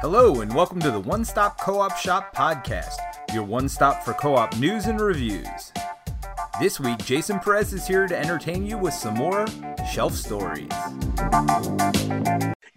Hello, and welcome to the One Stop Co op Shop podcast, your one stop for co op news and reviews. This week, Jason Perez is here to entertain you with some more shelf stories.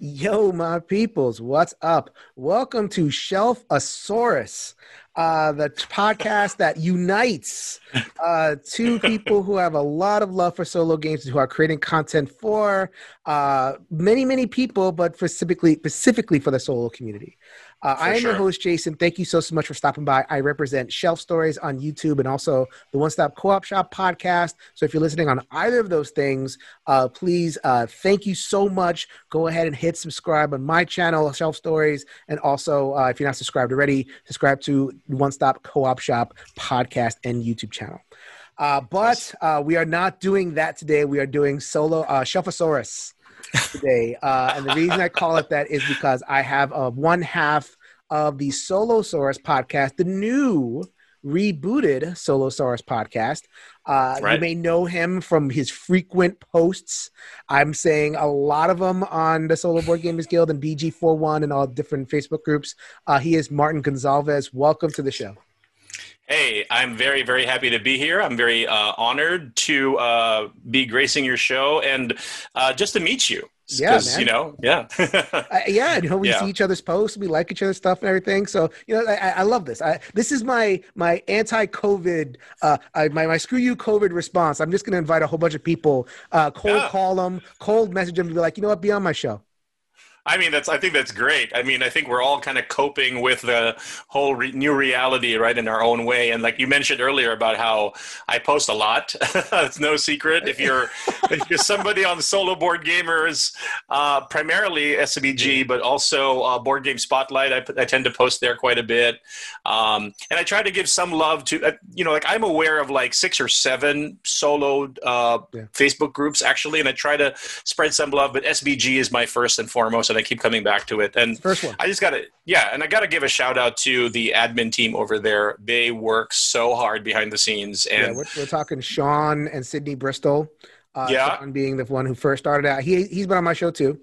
Yo, my peoples, what's up? Welcome to Shelfosaurus, uh, the podcast that unites uh, two people who have a lot of love for solo games, who are creating content for uh, many, many people, but specifically, specifically for the solo community. Uh, I am sure. your host, Jason. Thank you so, so much for stopping by. I represent Shelf Stories on YouTube and also the One Stop Co op Shop podcast. So if you're listening on either of those things, uh, please, uh, thank you so much. Go ahead and hit subscribe on my channel, Shelf Stories. And also, uh, if you're not subscribed already, subscribe to One Stop Co op Shop podcast and YouTube channel. Uh, but uh, we are not doing that today. We are doing solo uh, Shelfosaurus today. Uh, and the reason I call it that is because I have uh, one half of the Solosaurus podcast, the new rebooted Solosaurus podcast. Uh, You may know him from his frequent posts. I'm saying a lot of them on the Solo Board Gamers Guild and BG41 and all different Facebook groups. Uh, he is Martin Gonzalez. Welcome to the show. Hey, I'm very, very happy to be here. I'm very uh, honored to uh, be gracing your show and uh, just to meet you. Yeah, man. You know, yeah. Yeah, you know, we Yeah. see each other's posts, we like each other's stuff and everything. So, you know, I, I love this. I, this is my my anti-COVID, uh, I, my my screw you COVID response. I'm just going to invite a whole bunch of people, uh, cold Yeah. call them, cold message them, to be like, you know what, be on my show. I mean, that's. I think that's great. I mean, I think we're all kind of coping with the whole re- new reality, right, in our own way. And like you mentioned earlier about how I post a lot. it's no secret. If you're if you're somebody on solo board gamers, uh, primarily SBG, but also uh, board game spotlight, I, I tend to post there quite a bit. Um, and I try to give some love to, uh, you know, like I'm aware of like six or seven solo uh, Yeah. Facebook groups actually, and I try to spread some love. But SBG is my first and foremost, and I keep coming back to it. And First one. I just got to, yeah, and I got to give a shout out to the admin team over there. They work so hard behind the scenes, Yeah, and we're, we're talking Sean and Sydney Bristol. Uh, Yeah. Sean being the one who first started out. He he's been on my show too.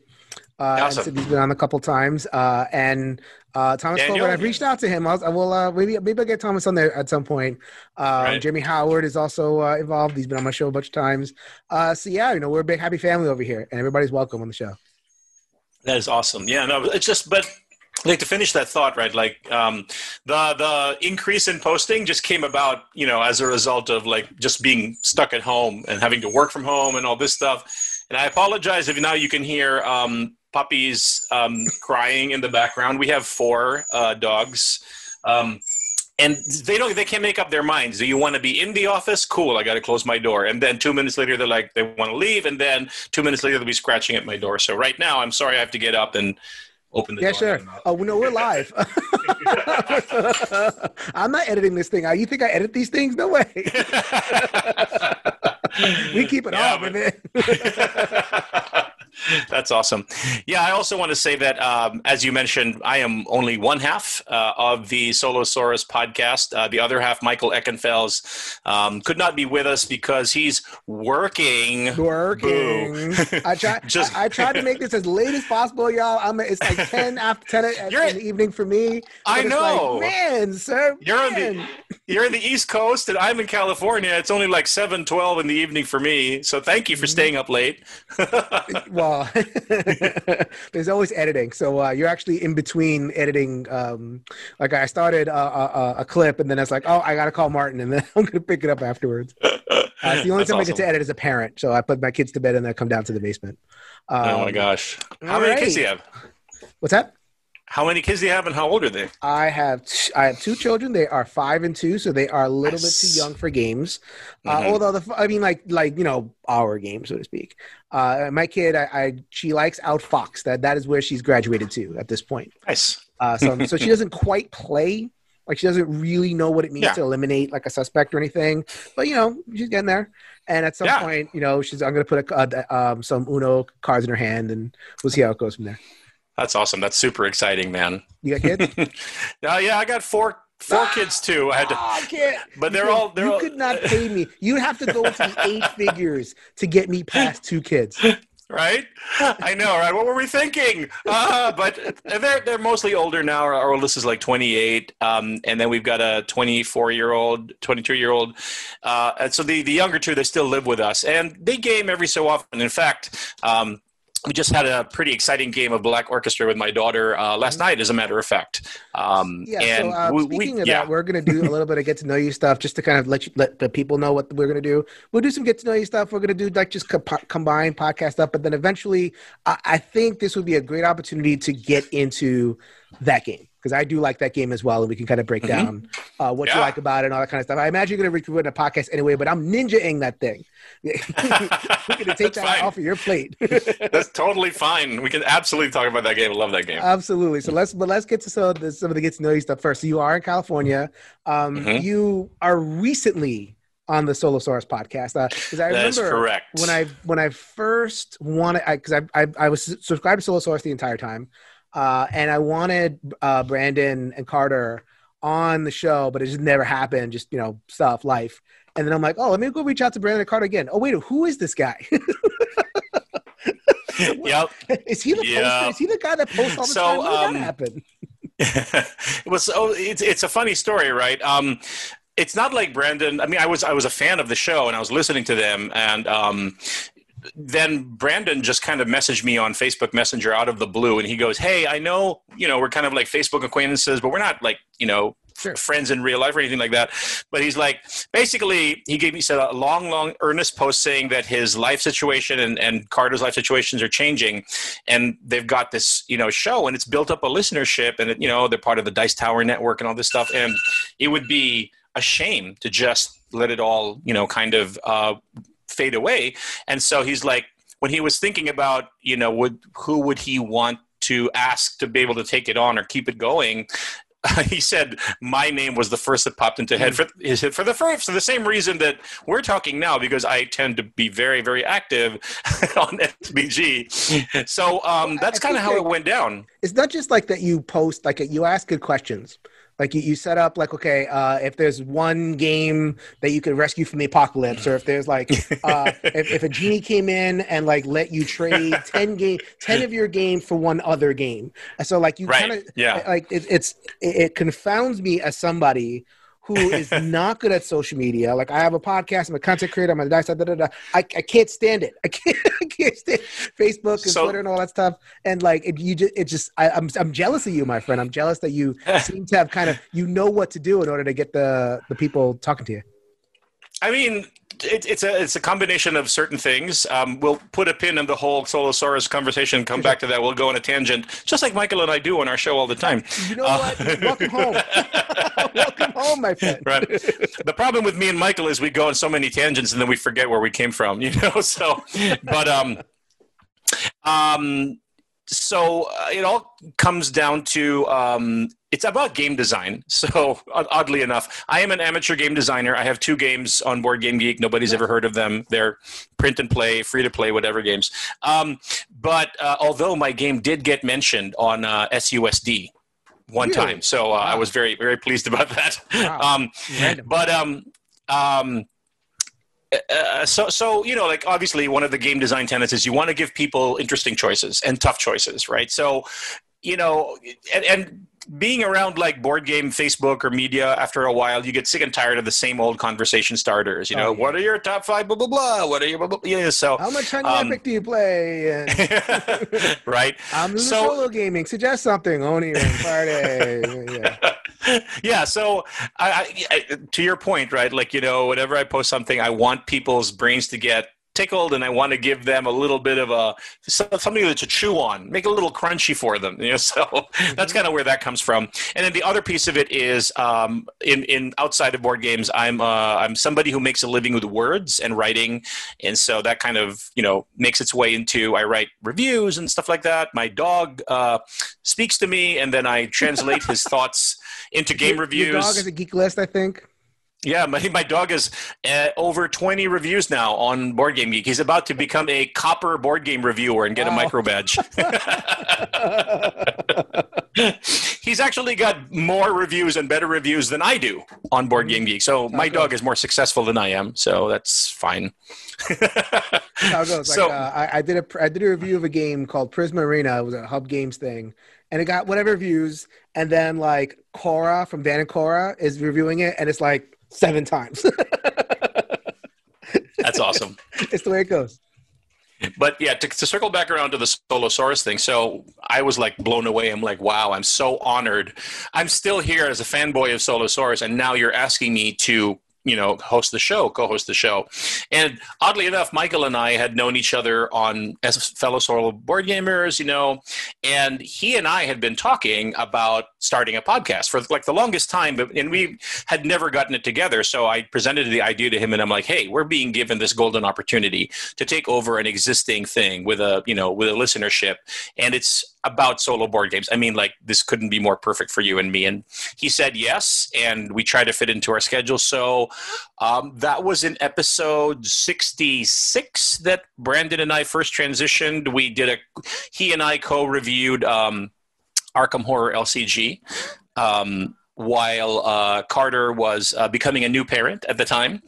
Uh, and Awesome. Sydney's been on a couple times. Uh, and uh, Thomas Daniel? Colbert, I've reached out to him. I'll, I will uh, maybe maybe I'll get Thomas on there at some point. Um, Right. Jimmy Howard is also uh, involved. He's been on my show a bunch of times. Uh, so yeah, you know we're a big happy family over here, and everybody's welcome on the show. That is awesome. Yeah, no, it's just, but like to finish that thought, right? Like um, the the increase in posting just came about, you know, as a result of like just being stuck at home and having to work from home and all this stuff. And I apologize if now you can hear um, puppies um, crying in the background. We have four uh, dogs. Um, and they don't they can't make up their minds do you want to be in the office cool i got to close my door and then two minutes later they're like they want to leave and then two minutes later they'll be scratching at my door so right now i'm sorry i have to get up and open the door. Yeah, door sure. Oh no, we're live. I'm not editing this thing. You think I edit these things? No way. we keep it Yeah, on, man. That's awesome. Yeah, I also want to say that, um, as you mentioned, I am only one half uh, of the Solosaurus podcast. Uh, the other half, Michael Eckenfels, um, could not be with us because he's working. Working. I try. Just- I, I tried to make this as late as possible, y'all. I'm. It's like ten after ten at, in the evening for me. I know. Like, man, sir. You're in the- You're in the East Coast, and I'm in California. It's only like seven twelve in the evening for me. So thank you for staying up late. well, there's always editing. So uh, you're actually in between editing. Um, like I started a, a, a clip, and then it's like, oh, I got to call Martin, and then I'm to pick it up afterwards. Uh, the only That's time I get to edit as a parent. So I put my kids to bed, and then I come down to the basement. Um, oh my gosh! How many right. kids do you have? What's that? How many kids do you have, and how old are they? I have t- I have two children. They are five and two, so they are a little Nice. bit too young for games. Uh, Mhm. although the I mean, like like you know, our game, so to speak. Uh, my kid, I, I she likes Outfox. That that is where she's graduated to at this point. Nice. Uh, so so she doesn't quite play. Like she doesn't really know what it means Yeah. to eliminate like a suspect or anything. But you know, she's getting there. And at some Yeah. point, you know, she's I'm gonna put a, uh, um, some Uno cards in her hand, and we'll see how it goes from there. That's awesome. That's super exciting, man. You got kids? Uh, yeah, I got four four kids too. I had to, Ah, I can't. but they're could- all they're you all, could not pay me. You'd have to go into the eight figures to get me past two kids. right? I know, right? What were we thinking? Uh, but they're they're mostly older now. Our oldest is like 28, um, and then we've got a 24 year old, 22 year old. Uh, and so the the younger two they still live with us, and they game every so often. In fact. Um, we just had a pretty exciting game of Black Orchestra with my daughter uh, last mm-hmm. night, as a matter of fact. Um, yeah. And so, uh, we, speaking we, of yeah. that, we're going to do a little bit of get to know you stuff, just to kind of let you let the people know what we're going to do. We'll do some get to know you stuff. We're going to do like just co- combine podcast stuff, but then eventually, I, I think this would be a great opportunity to get into that game because I do like that game as well, and we can kind of break mm-hmm. down uh, what yeah. you like about it and all that kind of stuff. I imagine you're going to record a podcast anyway, but I'm ninjaing that thing. We're going to take that fine. off of your plate. That's totally fine. We can absolutely talk about that game. I love that game. Absolutely. So let's but let's get to some of the, some of the get to know you stuff first. So you are in California. Um, mm-hmm. You are recently on the Solosaurus podcast because uh, I that remember when I when I first wanted because I, I, I was subscribed to Solosaurus the entire time. Uh, and I wanted uh, Brandon and Carter on the show, but it just never happened. Just you know, stuff, life. And then I'm like, oh, let me go reach out to Brandon and Carter again. Oh wait, who is this guy? yep. Is he the yep. poster? Is he the guy that posts all the so, time? How um, that happen? it was oh, it's it's a funny story, right? Um, it's not like Brandon. I mean, I was I was a fan of the show and I was listening to them, and um, then Brandon just kind of messaged me on Facebook Messenger out of the blue, and he goes, "Hey, I know you know we're kind of like Facebook acquaintances, but we're not like you know Sure. friends in real life or anything like that. But he's like, basically, he gave me said a long, long, earnest post saying that his life situation and, and Carter's life situations are changing, and they've got this, you know, show, and it's built up a listenership, and it, you know, they're part of the Dice Tower network and all this stuff, and it would be a shame to just let it all, you know, kind of uh, fade away. And so he's like, when he was thinking about, you know, would who would he want to ask to be able to take it on or keep it going? he said my name was the first that popped into head for his for the first for the same reason that we're talking now because I tend to be very very active on SBG. So um, that's kind of how it went down. It's not just like that. You post like you ask good questions like you, you set up like okay, uh, if there's one game that you could rescue from the apocalypse, or if there's like uh, if, if a genie came in and like let you trade ten game ten of your game for one other game, so like you right. kind of yeah like it, it's it, it confounds me as somebody who is not good at social media. Like I have a podcast, I'm a content creator, I'm a da, da, da, da. I, I can't stand it. I can't, I can't stand Facebook and so, Twitter and all that stuff. And like it, you just, it just, I, I'm, I'm jealous of you, my friend. I'm jealous that you seem to have kind of, you know what to do in order to get the the people talking to you. I mean, it, it's a it's a combination of certain things. Um, we'll put a pin in the whole Solosaurus conversation. Come back to that. We'll go on a tangent, just like Michael and I do on our show all the time. You know uh, what? Welcome home. Welcome home, my friend. Right. The problem with me and Michael is we go on so many tangents and then we forget where we came from. You know. So, but um, um, so uh, it all comes down to um, it's about game design. So oddly enough, I am an amateur game designer. I have two games on Board Game Geek. Nobody's ever heard of them. They're print and play, free to play, whatever games. Um, but uh, although my game did get mentioned on uh, SUSD one really? time, so uh, wow. I was very very pleased about that. Wow. um, but um, um, uh, so so you know like obviously one of the game design tenets is you want to give people interesting choices and tough choices right so you know and, and being around like board game Facebook or media after a while, you get sick and tired of the same old conversation starters. You know, oh, yeah. what are your top five? Blah blah blah. What are your blah blah? blah. Yeah. So how much Honey um, Epic do you play? right. I'm so, solo gaming. Suggest something. Oni party. yeah. yeah. So I, I, to your point, right? Like you know, whenever I post something, I want people's brains to get tickled and I want to give them a little bit of a something to chew on, make it a little crunchy for them. You know, so mm-hmm. that's kind of where that comes from. And then the other piece of it is um, in in outside of board games, I'm uh, I'm somebody who makes a living with words and writing, and so that kind of you know makes its way into I write reviews and stuff like that. My dog uh, speaks to me, and then I translate his thoughts into game your, reviews. Your dog is a geek list, I think. Yeah, my, my dog is uh, over 20 reviews now on Board Game Geek. He's about to become a copper board game reviewer and get wow. a micro badge. he's actually got more reviews and better reviews than I do on Board Game Geek. So my dog is more successful than I am. So that's fine. How it goes. So- like, uh, I, I did a I did a review of a game called Prisma Arena. It was a Hub Games thing, and it got whatever views. And then like Cora from Dan and Cora is reviewing it, and it's like seven times. That's awesome. it's the way it goes. But yeah, to, to circle back around to the Solosaurus thing, so I was like blown away. I'm like, wow, I'm so honored. I'm still here as a fanboy of Solosaurus, and now you're asking me to, you know, host the show, co-host the show. And oddly enough, Michael and I had known each other on as fellow solo board gamers, you know, and he and I had been talking about starting a podcast for like the longest time, but and we had never gotten it together. So I presented the idea to him, and I'm like, hey, we're being given this golden opportunity to take over an existing thing with a you know with a listenership, and it's about solo board games. I mean, like this couldn't be more perfect for you and me. And he said yes, and we tried to fit into our schedule. So um, that was in episode 66 that Brandon and I first transitioned. We did a he and I co-reviewed um, Arkham Horror LCG. Um, while uh, Carter was uh, becoming a new parent at the time.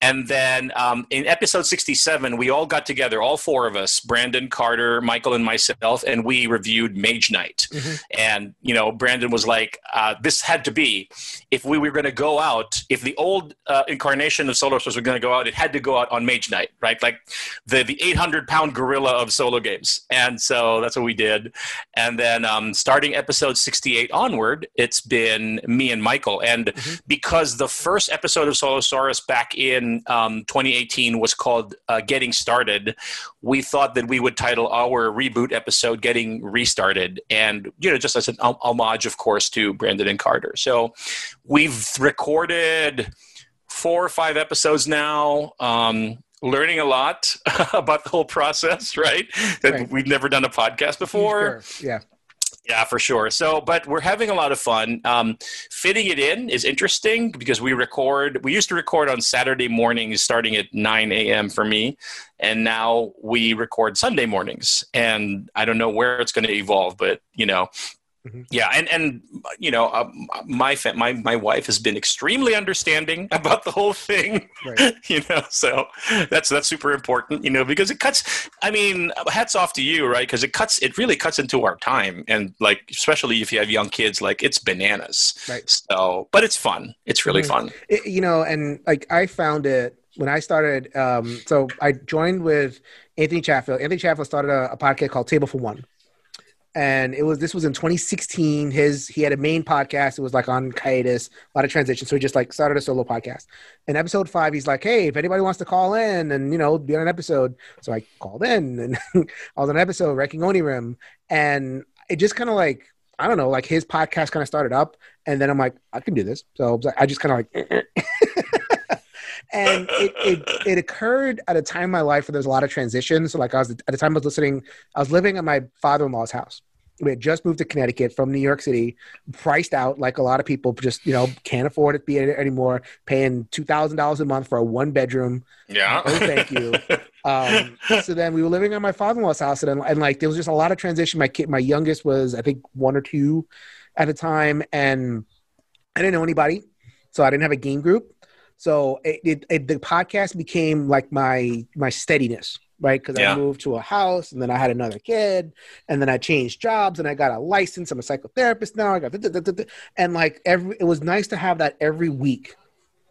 And then um, in episode 67, we all got together, all four of us Brandon, Carter, Michael, and myself, and we reviewed Mage Knight. Mhm. And, you know, Brandon was like, uh, this had to be, if we were going to go out, if the old uh, incarnation of Solosaurus was going to go out, it had to go out on Mage Knight, right? Like the, the 800 pound gorilla of solo games. And so that's what we did. And then um, starting episode 68 onward, it's been me and Michael. And Mhm. because the first episode of Solosaurus back in um, 2018 was called uh, Getting Started, we thought that we would title our reboot episode Getting Restarted. And, you know, just as an homage, of course, to Brandon and Carter. So we've recorded four or five episodes now. Um, learning a lot about the whole process right that Right. we've never done a podcast before Sure. Yeah. Yeah, for sure. So, but we're having a lot of fun. Um, fitting it in is interesting because we record. We used to record on Saturday mornings, starting at nine a.m. for me, and now we record Sunday mornings. And I don't know where it's going to evolve, but you know, Mhm. yeah. And and you know, uh, my my my wife has been extremely understanding about the whole thing Right. you know so that's that's super important you know because it cuts i mean hats off to you right because it cuts it really cuts into our time and like especially if you have young kids like it's bananas Right. so but it's fun it's really Mhm. fun It- you know, and like I found it when I started. Um, so I joined with Anthony Chatfield. Anthony Chatfield started a, a podcast called Table for One, and it was this was in 2016. His he had a main podcast. It was like on hiatus, a lot of transition. So he just like started a solo podcast. In episode five, he's like, "Hey, if anybody wants to call in and you know be on an episode," so I called in and I was on an episode Wrecking Onirim, and it just kind of like I don't know, like his podcast kind of started up, and then I'm like, I can do this. So I just kind of like. and it, it it occurred at a time in my life where there's a lot of transition. So like I was at the time I was listening, I was living at my father-in-law's house. We had just moved to Connecticut from New York City, priced out like a lot of people just you know can't afford it be it anymore, paying two thousand dollars a month for a one bedroom. yeah Oh, thank you. Um, so then we were living at my father-in-law's house, and, and like there was just a lot of transition. My kid, my youngest was I think one or two at a time, and I didn't know anybody, so I didn't have a game group. So it, it, it the podcast became like my my steadiness, right? Because Yeah. I moved to a house, and then I had another kid, and then I changed jobs, and I got a license. I'm a psychotherapist now. I got da- da- da- da- and like every it was nice to have that every week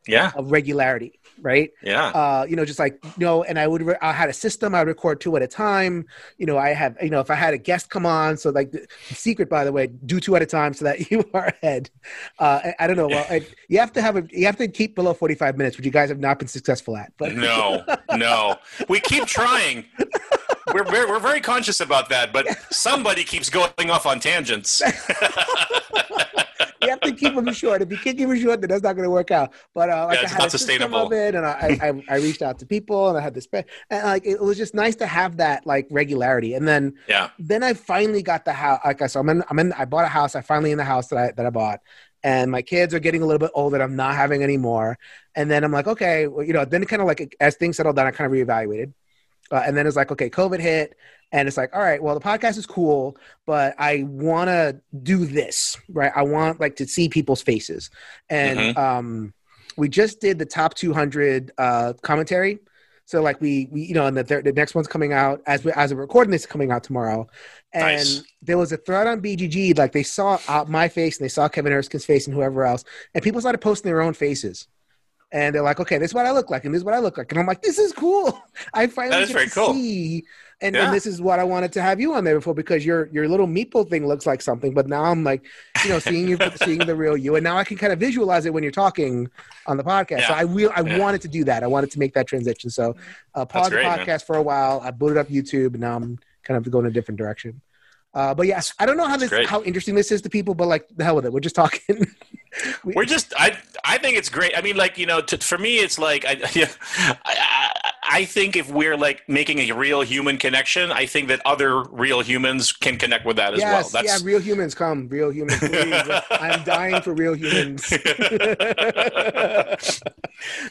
yeah of regularity, right? yeah uh, you know, just like you know, and I would re- I had a system. I would record two at a time. You know, I have you know, if I had a guest come on, so like the, the secret, by the way, do two at a time so that you are ahead. Uh, I, I don't know. Well, I, you have to have a you have to keep below forty five minutes, which you guys have not been successful at. But no no we keep trying we're, we're, we're very conscious about that but somebody keeps going off on tangents you have to keep them short. If you can't keep them short, then that's not going to work out. But uh, like Yeah, I had not a system of it, and I, I I reached out to people, and I had this, and like it was just nice to have that like regularity. And then yeah then I finally got the house. Like I so I'm in, I'm in. I bought a house. I finally in the house that I that I bought, and my kids are getting a little bit older. I'm not having any more. And then I'm like, okay, well, you know. Then kind of like as things settled down, I kind of reevaluated, uh, and then it's like, okay, COVID hit, and it's like all right well the podcast is cool but i want to do this right i want like to see people's faces and Mhm. um we just did the top 200 uh commentary so like we, we you know and the, thir- the next one's coming out as we as we're recording this coming out tomorrow and Nice. there was a thread on bgg like they saw uh, my face and they saw kevin erskine's face and whoever else and people started posting their own faces and they're like, okay, this is what I look like, and this is what I look like, and I'm like, this is cool. I finally That is get very to cool. see, and, Yeah. and this is what I wanted to have you on there before because your your little meeple thing looks like something, but now I'm like, you know, seeing you, seeing the real you, and now I can kind of visualize it when you're talking on the podcast. So I will, I Yeah. wanted to do that. I wanted to make that transition. So uh, pause great, the man. podcast for a while. I booted up YouTube, and now I'm kind of going a different direction. Uh, but yes, I don't know how this great. how interesting this is to people, but like the hell with it. We're just talking. We- We're just I I think it's great. I mean, like you know, to, for me, it's like I, yeah, I I I think if we're like making a real human connection, I think that other real humans can connect with that as yes, well. yeah, real humans come, real humans. I'm dying for real humans.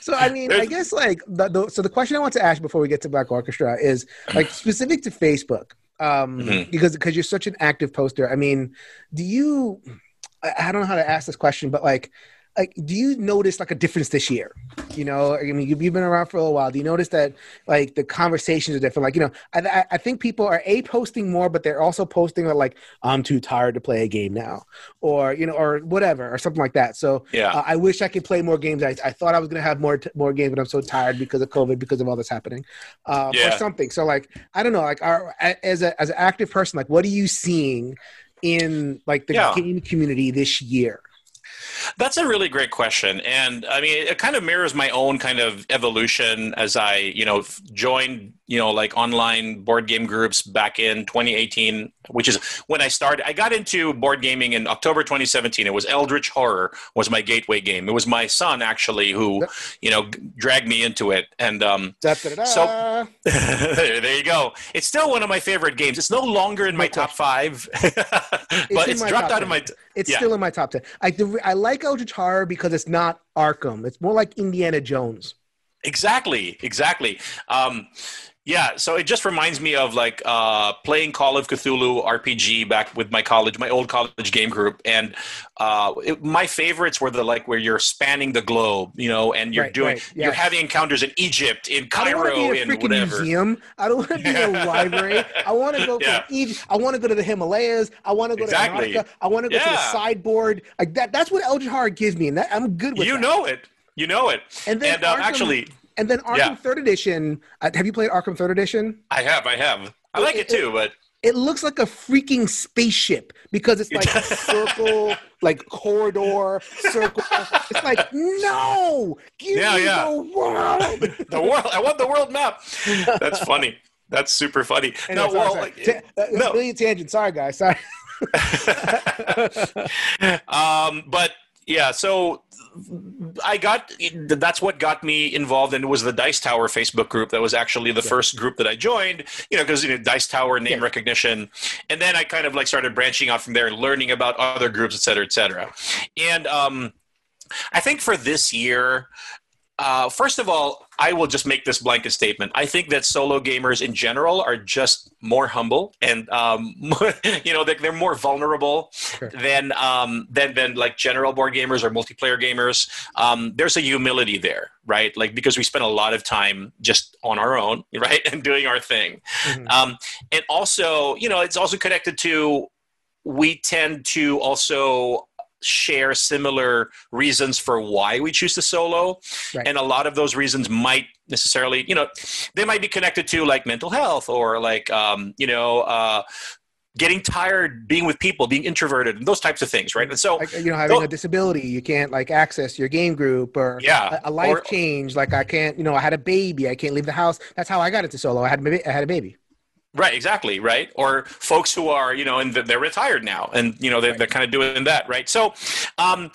so I mean, I guess like the, the so the question I want to ask before we get to Black Orchestra is like specific to Facebook, um, Mhm. because because you're such an active poster. I mean, do you? I, I don't know how to ask this question, but like. Like, do you notice like a difference this year? You know, I mean, you've, been around for a while. Do you notice that like the conversations are different? Like, you know, I, I, think people are a posting more, but they're also posting like I'm too tired to play a game now, or you know, or whatever, or something like that. So yeah. uh, I wish I could play more games. I, I thought I was going to have more t- more games, but I'm so tired because of COVID, because of all this happening, uh, or something. So like I don't know, like our, as a as an active person, like what are you seeing in like the Yeah. game community this year? That's a really great question, and I mean, it kind of mirrors my own kind of evolution as I, you know, joined, you know, like online board game groups back in 2018, which is when I started. I got into board gaming in October 2017. It was Eldritch Horror was my gateway game. It was my son actually who, you know, dragged me into it, and um, Da-da-da-da. So- there you go. It's still one of my favorite games. It's no longer in my No top five, but in it's dropped out of my. T- It's Yeah. still in my top ten. I the, I like Eldritch Horror because it's not Arkham. It's more like Indiana Jones. Exactly, exactly. Um, yeah, so it just reminds me of like uh, playing Call of Cthulhu RPG back with my college, my old college game group, and uh, it, my favorites were the like where you're spanning the globe, you know, and you're Right, doing, right, you're having encounters in Egypt, in I don't want Cairo, in a in freaking whatever. museum. I don't want to be in a library. I want to go Yeah. to Egypt. I want to go to the Himalayas. I want to go Exactly. to Antarctica. I want to go to the sideboard. Like that. That's what Eldritch Horror gives me, and that, I'm good with You that. know it. You know it. And then And Arkham- actually, And then Arkham Yeah. Third Edition. Uh, have you played Arkham Third Edition? I have, I have. I like it too, but It looks like a freaking spaceship because it's like a circle, like corridor, circle. It's like no, give Yeah, me yeah. the world. the world. I want the world map. That's funny. That's super funny. Anyway, no, sorry, well, sorry. like, Ta- uh, no. million tangent. Sorry, guys. Sorry. um, but yeah, so I got that's what got me involved, and it was the Dice Tower Facebook group that was actually the first group that I joined. You know, because you know Dice Tower name Yeah. recognition, and then I kind of like started branching out from there, learning about other groups, et cetera, et cetera. And um, I think for this year. Uh, first of all, I will just make this blanket statement. I think that solo gamers in general are just more humble, and um, you know they're, they're more vulnerable than um, than than like general board gamers or multiplayer gamers. Um, there's a humility there, right? Like because we spend a lot of time just on our own, right, and doing our thing. Mhm. Um, and also, you know, it's also connected to we tend to also share similar reasons for why we choose to solo. Right. and a lot of those reasons might necessarily you know they might be connected to like mental health or like um, you know uh, getting tired being with people being introverted and those types of things right? And so like you know having a disability you can't like access your game group or yeah. a, a life or- change. Like i can't you know i had a baby i can't leave the house. That's how i got into solo. I had i had a baby Right, exactly, right? Or folks who are, you know, and they're retired now, and you know they're, Right. they're kind of doing that, right? So, um,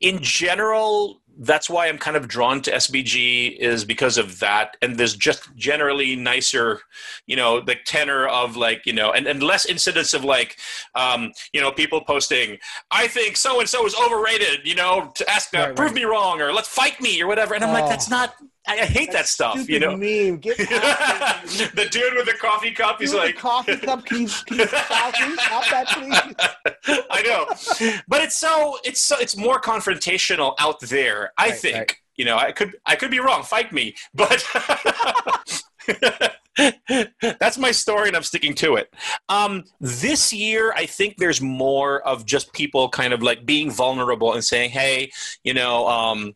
in general, that's why I'm kind of drawn to SBG is because of that, and there's just generally nicer, you know, the tenor of like, you know, and, and less incidents of like, um, you know, people posting, I think so and so is overrated, you know, to ask, uh, Right, prove right. me wrong, or let's fight me, or whatever, and I'm like, Oh. that's not I, I hate that stuff. You know, meme. Get the dude with the coffee cup. He's like, coffee cup. Can you, can you stop. Stop that, please. I know, but it's so it's so it's more confrontational out there. I Right, think right. you know I could I could be wrong. Fight me, but that's my story, and I'm sticking to it. Um, this year, I think there's more of just people kind of like being vulnerable and saying, "Hey, you know, um,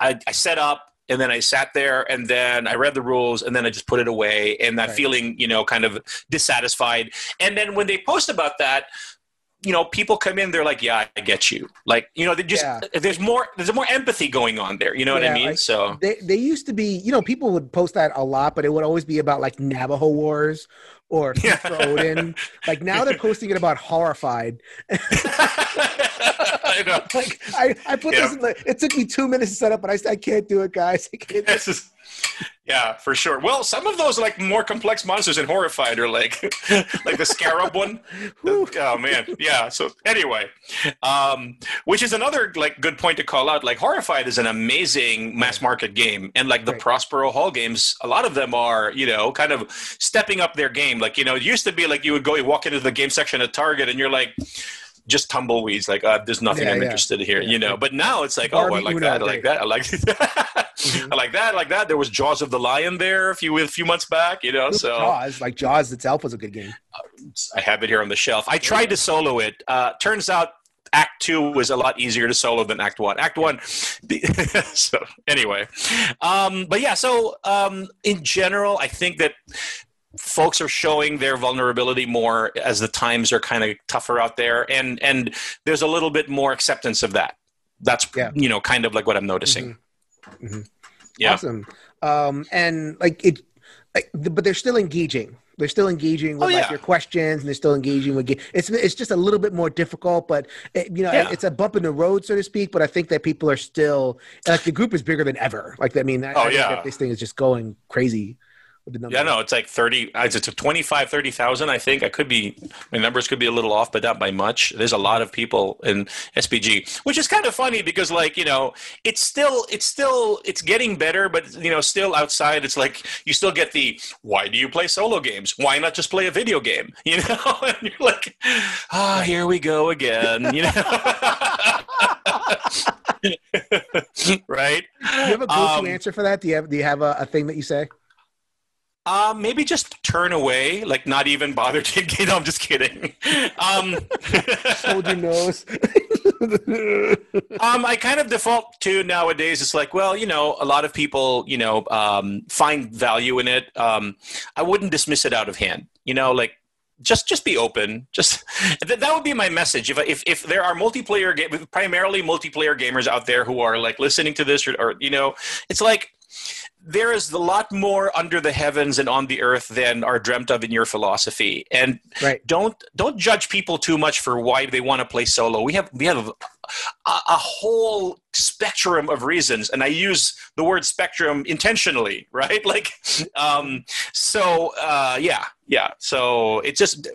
I, I set up." And then I sat there, and then I read the rules, and then I just put it away, and that Right. feeling, you know, kind of dissatisfied. And then when they post about that, you know, people come in, they're like, "Yeah, I get you." Like, you know, they just Yeah. there's more there's more empathy going on there. You know what I mean? like- so They they used to be, you know, people would post that a lot, but it would always be about like Navajo wars or Yeah. Odin. Like now they're posting it about horrified. I know. Like I, I put Yeah. this in the, it took me two minutes to set up, but I, said, I can't do it, guys. I can't do it. This is- yeah, for sure. Well, some of those like more complex monsters in Horrified are like like the scarab one. Whew. Oh man, yeah. So anyway, um, which is another like good point to call out. Like Horrified is an amazing mass market game, and like the Right. Prospero Hall games, a lot of them are you know kind of stepping up their game. Like you know, it used to be like you would go, you walk into the game section at Target, and you're like. Just tumbleweeds, like uh, there's nothing Yeah, I'm yeah. interested in here, Yeah. you know. But now it's like, oh, I like that, I like that, I like Mm-hmm. I like that, I like that. There was Jaws of the Lion there a few a few months back, you know. So Jaws, like Jaws itself was a good game. I have it here on the shelf. I tried to solo it. Uh, turns out Act Two was a lot easier to solo than Act One. Act One. so anyway, um, but yeah. So um, in general, I think that folks are showing their vulnerability more as the times are kind of tougher out there, and and there's a little bit more acceptance of that. That's Yeah. you know kind of like what I'm noticing. Mhm. Yeah. Awesome. Um, and like it, like, but they're still engaging. They're still engaging with Oh, like your questions, and they're still engaging with. It's it's just a little bit more difficult, but it, you know, Yeah. it's a bump in the road, so to speak. But I think that people are still like the group is bigger than ever. Like I mean, I, Oh, I yeah. that this thing is just going crazy with the numbers. Yeah, no, it's like 30, uh, it's a 25, 30,000, I think. I could be, my numbers could be a little off, but not by much. There's a lot of people in SBG, which is kind of funny because like, you know, it's still, it's still, it's getting better, but you know, still outside, it's like, you still get the, why do you play solo games? Why not just play a video game? You know, and you're like, ah, here we go again, you know? right? Do you have a go-to Um, answer for that? Do you have Do you have a, a thing that you say? Uh, maybe just turn away, like not even bother to get. No, I'm just kidding. Um, Hold your nose. um, I kind of default to nowadays. It's like, well, you know, a lot of people, you know, um, find value in it. Um, I wouldn't dismiss it out of hand. You know, like just just be open. Just that, that would be my message. If if if there are multiplayer game, primarily multiplayer gamers out there who are like listening to this, or, or you know, it's like there is a lot more under the heavens and on the earth than are dreamt of in your philosophy and right. don't don't judge people too much for why they want to play solo we have we have a, a whole spectrum of reasons and i use the word spectrum intentionally right like um so uh yeah yeah so it just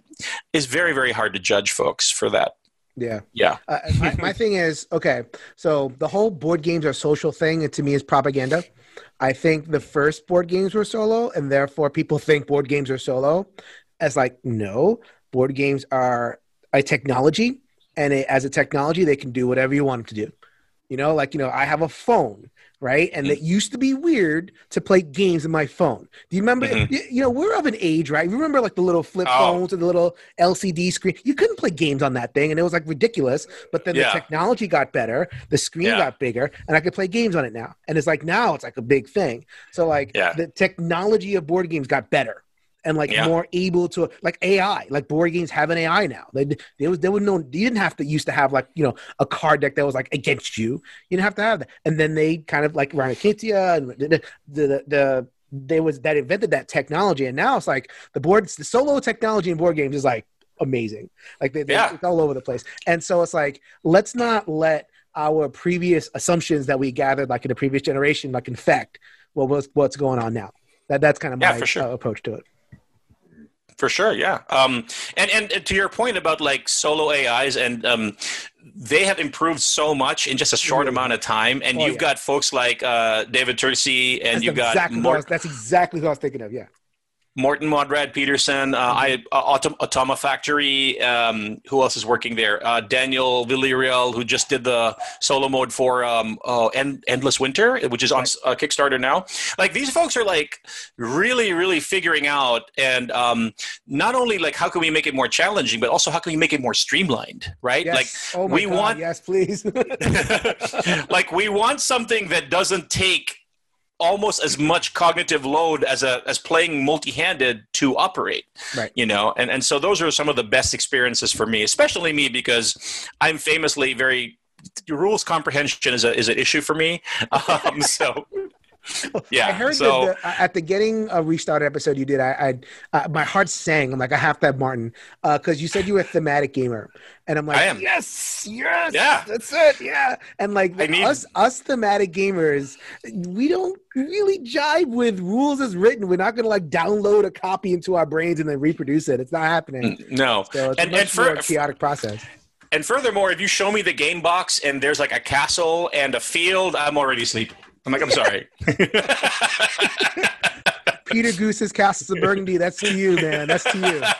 is very very hard to judge folks for that Yeah. yeah Uh, my, my thing is okay. So the whole board games are social thing, to me, is propaganda. I think the first board games were solo, and therefore people think board games are solo. As like, no, board games are a technology, and it, as a technology, they can do whatever you want them to do. You know, like you know, I have a phone, right? And it used to be weird to play games on my phone. Do you remember? Mhm. You, you know, we're of an age, right? You remember like the little flip Oh. phones and the little LCD screen. You couldn't play games on that thing, and it was like ridiculous. But then Yeah. the technology got better, the screen Yeah. got bigger, and I could play games on it now. And it's like now it's like a big thing. So like Yeah. the technology of board games got better. And like Yeah. more able to like AI, like board games have an AI now. They there was there was no you didn't have to used to have like you know a card deck that was like against you. You didn't have to have that. And then they kind of like Ryan Kintia and the the, the, the there was that invented that technology, and now it's like the boards the solo technology in board games is like amazing. Like they, they Yeah. it's all over the place. And so it's like let's not let our previous assumptions that we gathered like in the previous generation like infect what was what's going on now. That that's kind of Yeah, my sure. uh, approach to it. For sure, yeah. Um, and, and to your point about like solo AIs and um, they have improved so much in just a short Really? amount of time. And Oh, you've yeah. got folks like uh, David Turczi and That's you've got exactly, I was, that's exactly who I was thinking of. Yeah. Morten Monrad Pedersen, uh, I uh, Autom- Automa Factory. Um, who else is working there? Uh, Daniel Villarreal, who just did the solo mode for um, uh, End- Endless Winter, which is on uh, Kickstarter now. Like these folks are like really, really figuring out, and um, not only like how can we make it more challenging, but also how can we make it more streamlined, right? Yes. Like oh we God, want Yes, please. like we want something that doesn't take almost as much cognitive load as a as playing multi-handed to operate Right. you know and and so those are some of the best experiences for me especially me because i'm famously very rules comprehension is a is an issue for me um, so yeah I heard so that the, uh, at the getting uh, a restart episode you did. I, I uh, my heart sang. I'm like, I have to have Martin uh, because you said you were a thematic gamer, and I'm like, I am. yes, yes, Yeah. that's it, yeah. And like need- us, us thematic gamers, we don't really jive with rules as written. We're not gonna like download a copy into our brains and then reproduce it. It's not happening. no So it's And- a much and for- more chaotic process. and furthermore if you show me the game box and there's like a castle and a field i'm already sleeping i'm like i'm sorry Peter Goose's Castles of Burgundy. That's to you, man. That's to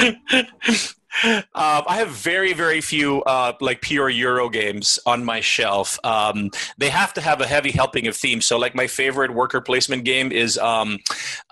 you. um, I have very, very few uh, like pure Euro games on my shelf. Um, they have to have a heavy helping of themes. So, like my favorite worker placement game is um,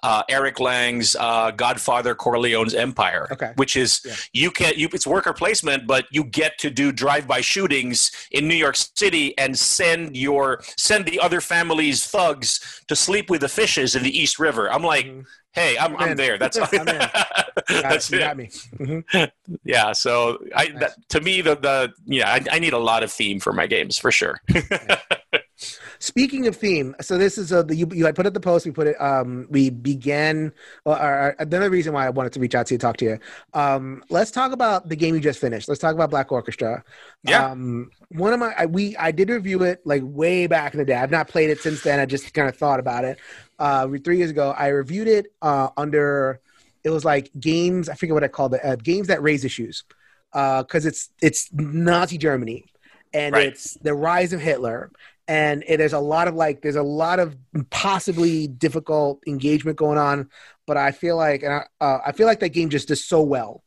uh, Eric Lang's uh, Godfather Corleone's Empire, Okay. which is Yeah. you can you it's worker placement, but you get to do drive-by shootings in New York City and send your send the other family's thugs to sleep with the fishes in the East River. I'm like. Mhm. Hey, I'm, I'm I'm there. That's I'm in. That's it. Got me. Mhm. yeah so i Nice. that, to me the the yeah I, I need a lot of theme for my games for sure Speaking of theme, so this is a the, you, you had put up the post. We put it. Um, we began. Well, our, our- another reason why I wanted to reach out to you, talk to you. Um, let's talk about the game you just finished. Let's talk about Black Orchestra. Yeah. Um, one of my I, we I did review it like way back in the day. I've not played it since then. I just kind of thought about it. Uh, three years ago, I reviewed it uh, under. It was like games. I forget what I called it. Uh, games that raise issues, Uh because it's it's Nazi Germany, and Right. it's the rise of Hitler, and it, there's a lot of like there's a lot of possibly difficult engagement going on. But I feel like and I, uh, I feel like that game just does so well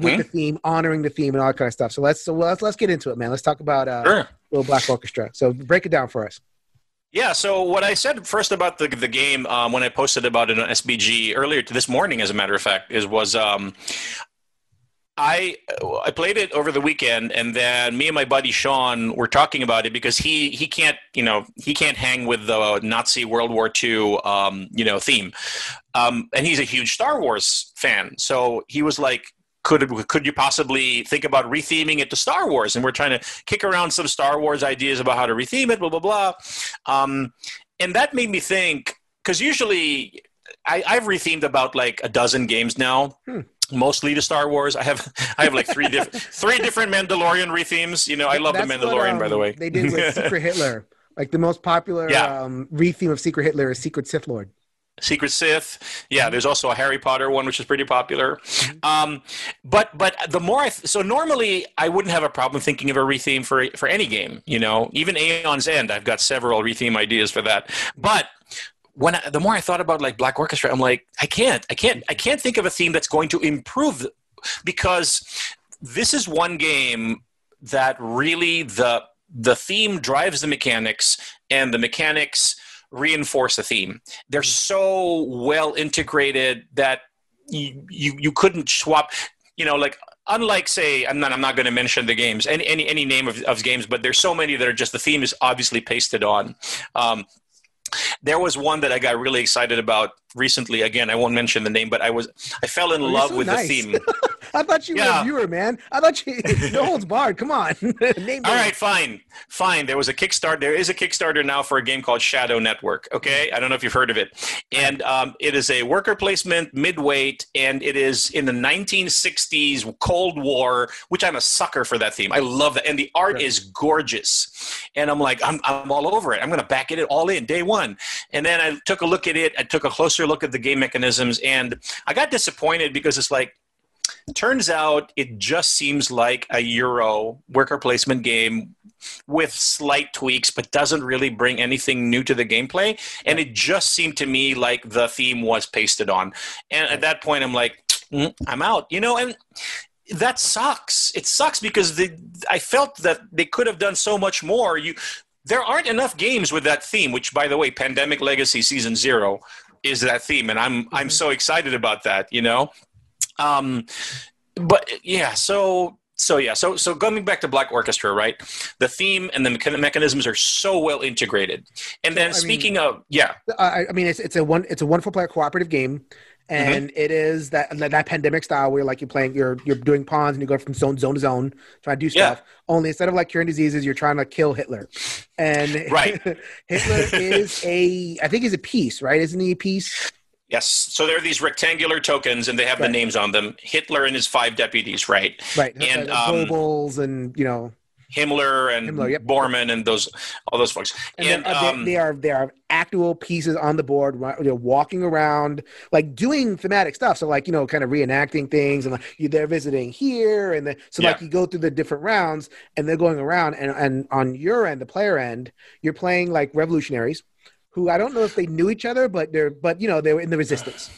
with Mhm. the theme, honoring the theme, and all that kind of stuff. So let's so let's let's get into it, man. Let's talk about uh, sure Little Black Orchestra. So break it down for us. yeah so what i said first about the, the game um, when i posted about it on sbg earlier to this morning as a matter of fact is was um, I I played it over the weekend, and then me and my buddy Sean were talking about it because he he can't you know he can't hang with the Nazi World War II um, you know theme, um, and he's a huge Star Wars fan. So he was like, could could you possibly think about retheming it to Star Wars? And we're trying to kick around some Star Wars ideas about how to retheme it, blah blah blah, um, and that made me think because usually I, I've rethemed about like a dozen games now. Hmm. Mostly to Star Wars. I have I have like three different three different Mandalorian rethemes. You know, I love the That's what, Mandalorian, by the um, way. They did with Secret Hitler. Like the most popular Yeah. um, retheme of Secret Hitler is Secret Sith Lord. Secret Sith. Yeah, there's also a Harry Potter one, which is pretty popular. Um, but but the more I th- so normally I wouldn't have a problem thinking of a retheme for for any game. You know, even Aeon's End, I've got several retheme ideas for that. But when I, the more I thought about like Black Orchestra, I'm like, I can't, I can't, I can't think of a theme that's going to improve because this is one game that really the the theme drives the mechanics and the mechanics reinforce the theme. They're so well integrated that you you, you couldn't swap. You know, like unlike say, I'm not I'm not going to mention the games any any any name of, of games, but there's so many that are just the theme is obviously pasted on. Um, there was one that I got really excited about recently. Again, I won't mention the name, but I was I fell in Oh, love so with nice. the theme. I thought you were a viewer, man. I thought you no holds barred. Come on. Name All right, fine, fine. There was a Kickstarter. There is a Kickstarter now for a game called Shadow Network. Okay, I don't know if you've heard of it, and um, it is a worker placement midweight, and it is in the 1960s Cold War, which I'm a sucker for that theme. I love that, and the art Right. is gorgeous. And I'm like, I'm I'm all over it. I'm going to back it all in day one. And then I took a look at it. I took a closer look at the game mechanisms, and I got disappointed because it's like turns out it just seems like a Euro worker placement game with slight tweaks, but doesn't really bring anything new to the gameplay. And it just seemed to me like the theme was pasted on. And at that point, I'm like, mm, I'm out, you know, and that sucks. It sucks because I felt that they could have done so much more. You, there aren't enough games with that theme. Which, by the way, Pandemic Legacy Season Zero is that theme, and I'm I'm mm-hmm. so excited about that. You know, um, but yeah, so so yeah, so so going back to Black Orchestra, right? The theme and the mechanisms are so well integrated. And then so, speaking mean, of yeah, I, I, mean it's it's a one it's a wonderful player cooperative game. And mm-hmm. it is that that pandemic style where like you're playing you're you're doing pawns and you go from zone zone to zone trying to do stuff. Yeah. Only instead of like curing diseases, you're trying to kill Hitler, and right, Hitler is a I think he's a piece, right? Isn't he a piece? Yes. So there are these rectangular tokens, and they have right. the names on them. Hitler and his five deputies, right? Right. And um, Goebbels and you know Himmler and Himmler, yep. Bormann and those all those folks. And, and um, they, they, are they are actual pieces on the board. They're walking around, like doing thematic stuff. So like you know, kind of reenacting things, and like you they're visiting here, and then so yeah. like you go through the different rounds, and they're going around, and and on your end, the player end, you're playing like revolutionaries who I don't know if they knew each other, but they're but you know they were in the resistance.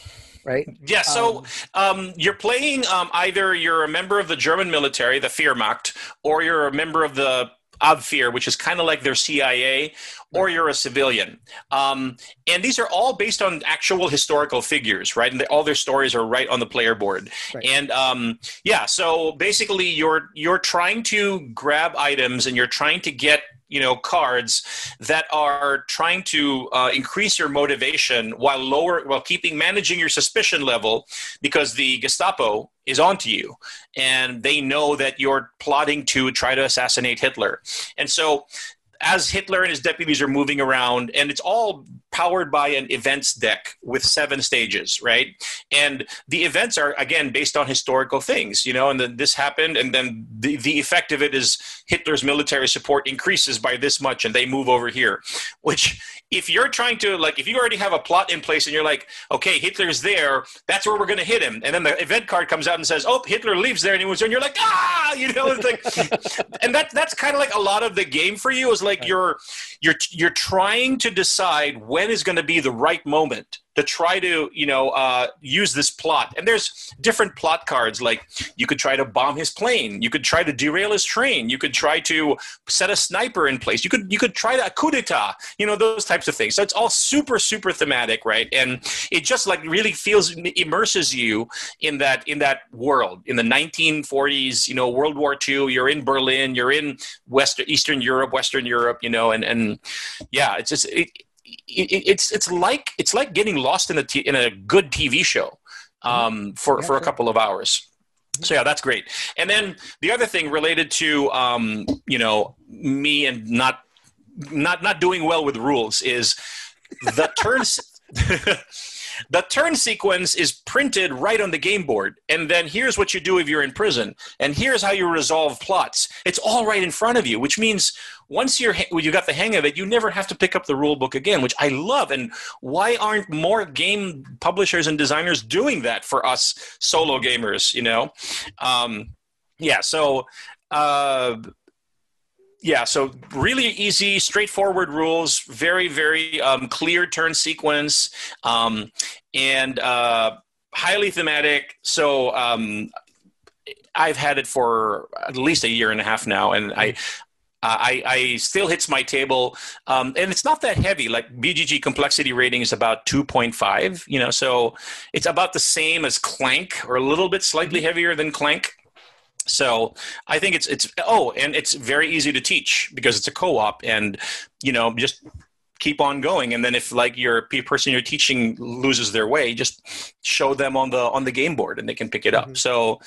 Right. Yeah. So um, um, you're playing um, either you're a member of the German military, the Wehrmacht, or you're a member of the Abwehr, which is kind of like their CIA, or you're a civilian. Um, and these are all based on actual historical figures, right? And they, all their stories are right on the player board. Right. And um, yeah, so basically, you're you're trying to grab items and you're trying to get you know cards that are trying to uh, increase your motivation while lower while keeping managing your suspicion level because the Gestapo is onto you and they know that you're plotting to try to assassinate Hitler. And so as Hitler and his deputies are moving around, and it's all powered by an events deck with seven stages, right? And the events are again based on historical things, you know, and then this happened, and then the, the effect of it is Hitler's military support increases by this much, and they move over here. Which, if you're trying to like, if you already have a plot in place, and you're like, okay, Hitler's there, that's where we're going to hit him, and then the event card comes out and says, oh, Hitler leaves there, and he was, and you're like, ah, you know, it's like, and that that's kind of like a lot of the game for you is like you're you're you're trying to decide when is going to be the right moment to try to you know uh, use this plot. And there's different plot cards. Like you could try to bomb his plane. You could try to derail his train. You could try to set a sniper in place. You could you could try to coup d'etat you know those types of things. So it's all super super thematic right? And it just like really feels immerses you in that in that world. In the 1940s you know world war ii you're in berlin you're in western eastern europe western europe you know and and yeah it's just it, it's it's like it's like getting lost in a t- in a good TV show um, mm-hmm. for yeah, for a couple of hours. So yeah, that's great. And then the other thing related to um, you know me and not not not doing well with rules is the turns. The turn sequence is printed right on the game board. And then here's what you do if you're in prison. And here's how you resolve plots. It's all right in front of you, which means once you're you got the hang of it, you never have to pick up the rule book again, which I love. And why aren't more game publishers and designers doing that for us solo gamers? You know, um, yeah. So uh, yeah, so really easy, straightforward rules, very, very um, clear turn sequence, um, and uh, highly thematic. So um, I've had it for at least a year and a half now, and I. I, I still hits my table, um, and it's not that heavy. Like BGG complexity rating is about two point five, you know, so it's about the same as Clank, or a little bit slightly mm-hmm. heavier than Clank. So I think it's it's oh, and it's very easy to teach because it's a co-op, and you know just keep on going. And then if like your person you're teaching loses their way, just show them on the on the game board, and they can pick it up. Mm-hmm. So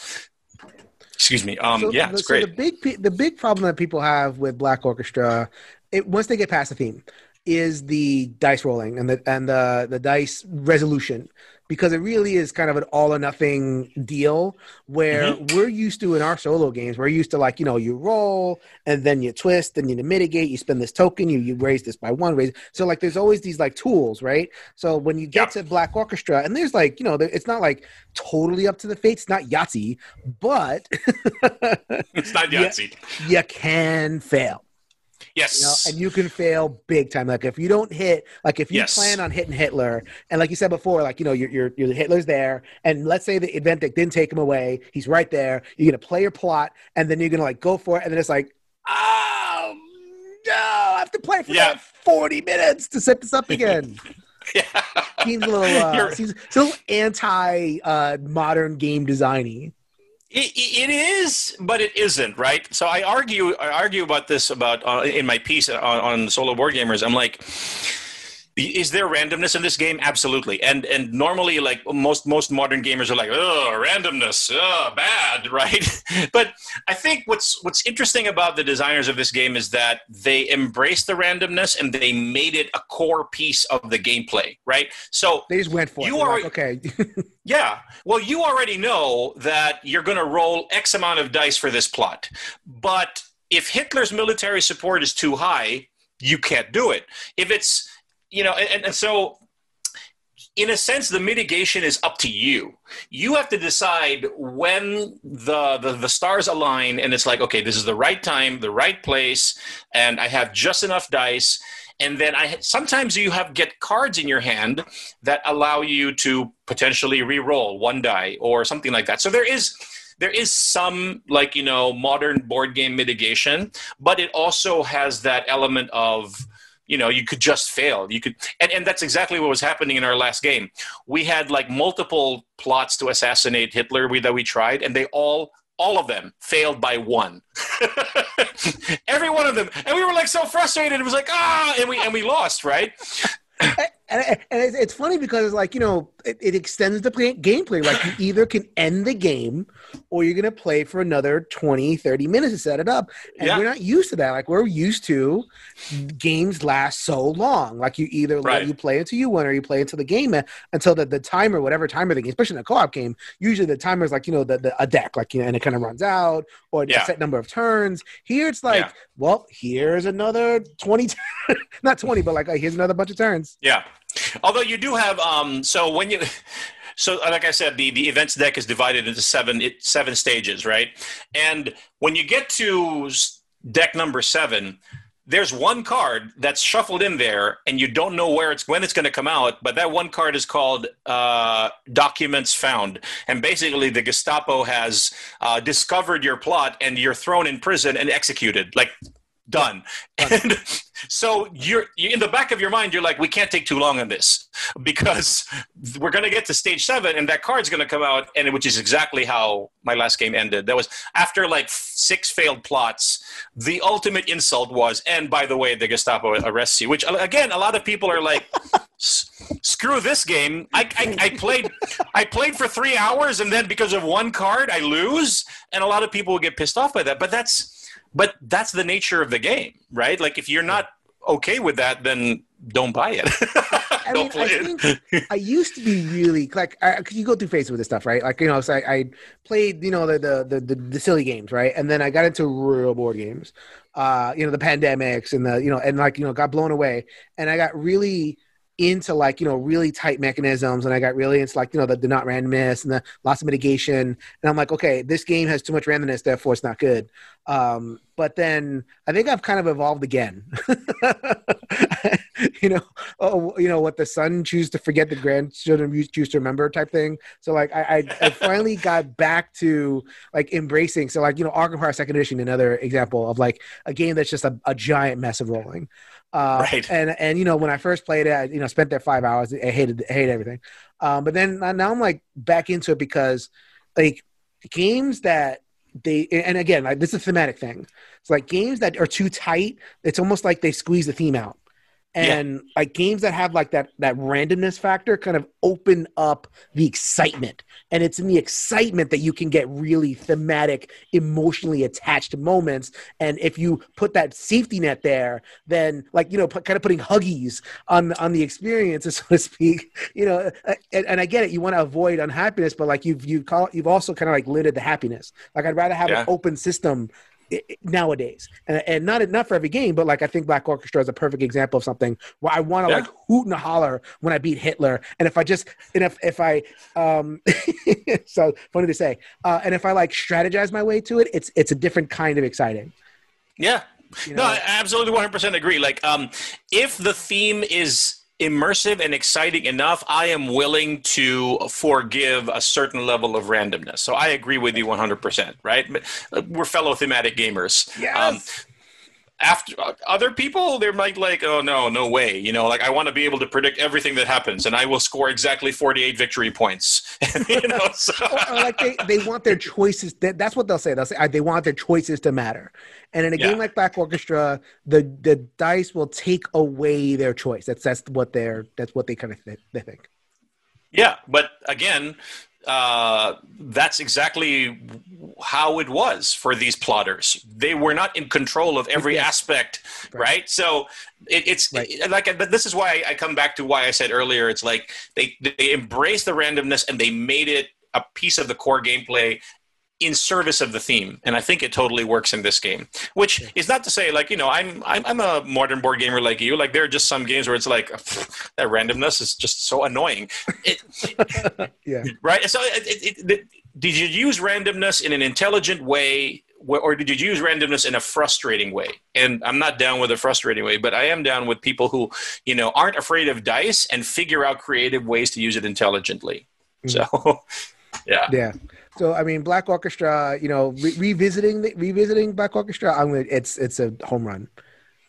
excuse me um, so, yeah it's so great the big the big problem that people have with black orchestra it, once they get past the theme is the dice rolling and the and the the dice resolution because it really is kind of an all or nothing deal where mm-hmm. we're used to in our solo games we're used to like you know you roll and then you twist and you mitigate you spend this token you you raise this by one raise so like there's always these like tools right? So when you get to black orchestra and there's like you know it's not like totally up to the fates not yahtzee but it's not yahtzee. you, you can fail Yes. You know, and you can fail big time. Like if you don't hit, like if you yes. plan on hitting Hitler, and like you said before, like you know, you're, you're, Hitler's there, and let's say the event that didn't take him away, he's right there. You're gonna play your plot, and then you're gonna like go for it, and then it's like, oh no, I have to play for yeah. 40 minutes to set this up again. yeah. Seems a little, uh, seems a little anti uh, modern game designy. It, it is, but it isn't, right? So I argue, I argue about this about uh, in my piece on, on solo board gamers. I'm like, is there randomness in this game? Absolutely. And and normally like most most modern gamers are like oh randomness oh bad right? But i think what's what's interesting about the designers of this game is that they embrace the randomness and they made it a core piece of the gameplay right? So they just went for you it are like, okay. Yeah. Well you already know that you're going to roll x amount of dice for this plot. But if hitler's military support is too high you can't do it. If it's you know, and, and so in a sense, the mitigation is up to you. You have to decide when the, the, the stars align, and it's like, okay, this is the right time, the right place, and I have just enough dice. And then I sometimes you have get cards in your hand that allow you to potentially re-roll one die or something like that. So there is there is some like you know modern board game mitigation, but it also has that element of you know you could just fail. You could and, and that's exactly what was happening in our last game. We had like multiple plots to assassinate hitler we, that we tried and they all all of them failed by one. Every one of them. And we were like so frustrated. It was like ah and we and we lost right and, and it's funny because it's like you know it, it extends the play, gameplay like you either can end the game or you're going to play for another 20 30 minutes to set it up and yeah. we're not used to that like we're used to games last so long like you either right. let you play until you win or you play until the game until the, the timer whatever timer the game especially in a co-op game usually the timer is like you know the, the a deck like you know and it kind of runs out or yeah. a set number of turns here it's like yeah. well here's another 20 not 20 but like uh, here's another bunch of turns yeah Although you do have, um, so when you, so like I said, the the events deck is divided into seven seven stages, right? And when you get to deck number seven, there's one card that's shuffled in there, and you don't know where it's when it's going to come out. But that one card is called uh, Documents Found, and basically the Gestapo has uh, discovered your plot, and you're thrown in prison and executed. Like done. And so you're, you're, in the back of your mind, you're like, we can't take too long on this because we're going to get to stage seven and that card's going to come out. And which is exactly how my last game ended. That was after like six failed plots. The ultimate insult was, and by the way, the Gestapo arrests you, which again, a lot of people are like, screw this game. I, I, I, played I played for three hours and then because of one card I lose, and a lot of people will get pissed off by that. But that's but that's the nature of the game, right? Like if you're not okay with that, then don't buy it. I mean, I think I used to be really like, because you go through phases with this stuff, right? Like, you know, so I, I played, you know, the, the, the the the silly games, right? And then I got into real board games, uh, you know, the pandemics and the, you know, and like, you know, got blown away, and I got really into like you know really tight mechanisms and i got really into like you know the, the not randomness and the loss of mitigation and i'm like okay this game has too much randomness therefore it's not good. Um, but then i think i've kind of evolved again. You know oh, you know what the son choose to forget the grandchildren choose to remember type thing. So like i i, I finally got back to like embracing so like you know arkham horror second edition another example of like a game that's just a, a giant mess of rolling uh, right. And and you know when I first played it, I, you know spent there five hours. I hated I hated everything. Um, but then now I'm like back into it because like games that they and again like, this is a thematic thing. It's like games that are too tight. It's almost like they squeeze the theme out. And yeah. like games that have like that that randomness factor kind of open up the excitement and it's in the excitement that you can get really thematic emotionally attached moments and if you put that safety net there then like you know put, kind of putting huggies on on the experience so to speak you know uh, and, and i get it you want to avoid unhappiness but like you've you've call you've also kind of like lidded the happiness like i'd rather have yeah. an open system nowadays, and, and, not not for every game, but like I think Black Orchestra is a perfect example of something where I want to yeah. like hoot and holler when I beat Hitler, and if I just and if if I um so funny to say, uh, and if I like strategize my way to it, it's it's a different kind of exciting. Yeah, you know? no, I absolutely one hundred percent agree. Like, um, if the theme is immersive and exciting enough, I am willing to forgive a certain level of randomness. So I agree with you 100%, right? Uh, we're fellow thematic gamers. Yes. Um, after other people they might like oh no no way you know like i want to be able to predict everything that happens and i will score exactly 48 victory points you know so. or, or, like they, they want their choices that, that's what they'll say they'll say they want their choices to matter and in a yeah. game like black orchestra the the dice will take away their choice that's that's what they're that's what they kind of th- they think yeah but again uh, that's exactly how it was for these plotters. They were not in control of every yes. aspect, right? right? So it, it's right. like, but this is why I come back to why I said earlier. It's like they they embraced the randomness and they made it a piece of the core gameplay in service of the theme and i think it totally works in this game which is not to say like you know i'm i'm, I'm a modern board gamer like you like there are just some games where it's like that randomness is just so annoying. It, yeah. right? So it, it, did you use randomness in an intelligent way or did you use randomness in a frustrating way? And i'm not down with a frustrating way but i am down with people who you know aren't afraid of dice and figure out creative ways to use it intelligently. Mm-hmm. so yeah. Yeah so I mean, Black Orchestra, you know, re- revisiting the, revisiting Black Orchestra, I'm gonna, it's it's a home run.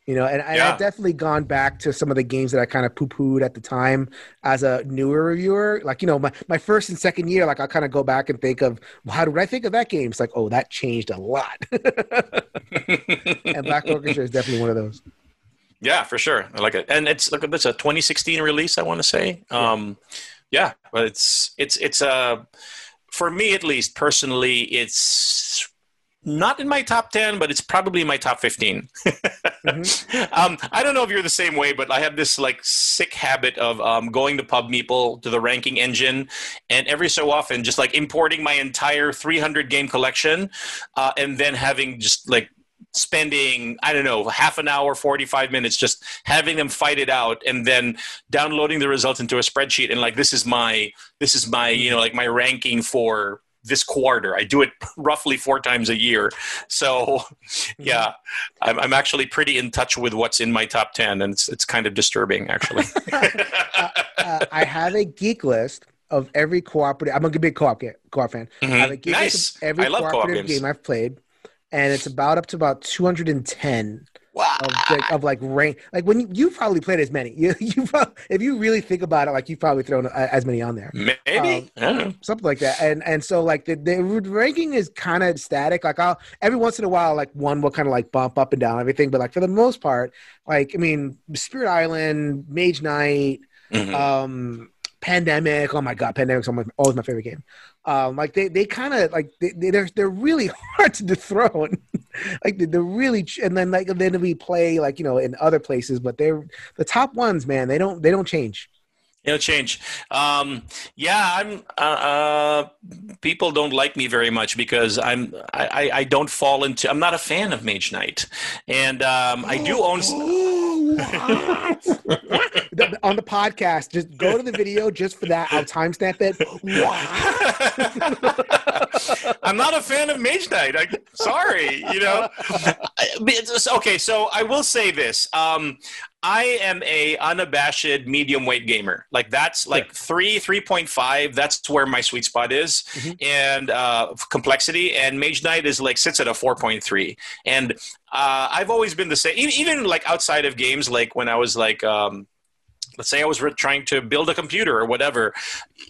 You know, and, and yeah. I've definitely gone back to some of the games that I kind of poo pooed at the time as a newer reviewer. Like, you know, my, my first and second year, like I'll kind of go back and think of well, how did I think of that game? It's like, oh, that changed a lot. and Black Orchestra is definitely one of those. Yeah, for sure. I like it. And it's look it's a 2016 release, I want to say. Um yeah, but it's it's it's a uh, for me at least personally, it's not in my top 10 but it's probably in my top 15 mm-hmm. um, i don't know if you're the same way but i have this like sick habit of um, going to pub meeple to the ranking engine and every so often just like importing my entire 300 game collection uh, and then having just like spending i don't know half an hour 45 minutes just having them fight it out and then downloading the results into a spreadsheet and like this is my this is my you know like my ranking for this quarter. I do it roughly four times a year. So yeah i'm, I'm actually pretty in touch with what's in my top 10 and it's, it's kind of disturbing actually. Uh, uh, i have a geek list of every cooperative i'm a big co-op, co-op fan. Mm-hmm. I have a geek nice. list of every cooperative game i've played and it's about up to about 210 wow. of, like, of like rank. Like when you, you probably played as many. You, you probably, if you really think about it, like you've probably thrown uh, as many on there. Maybe um, something like that. And and so like the, the ranking is kind of static. Like I'll every once in a while, like one will kind of like bump up and down everything, but like for the most part, like I mean, Spirit Island, Mage Knight. Mm-hmm. Um, Pandemic. Oh my god, Pandemic's always my favorite game. Um, like they, they kind of like they, they're they're really hard to dethrone. like they're really and then like then we play like you know in other places, but they're the top ones, man. They don't they don't change. It'll change. Um, yeah, I'm. Uh, uh, people don't like me very much because I'm. I, I, don't fall into. I'm not a fan of Mage Knight, and um, I do own. on the podcast, just go to the video just for that. I'll timestamp it. What? I'm not a fan of Mage Knight. I, sorry, you know. okay, so I will say this. Um, I am a unabashed medium weight gamer. Like that's like three, three point five. That's where my sweet spot is, mm-hmm. and uh, complexity. And Mage Knight is like sits at a four point three. And uh, I've always been the same. Even like outside of games, like when I was like. Um, let's say I was trying to build a computer or whatever.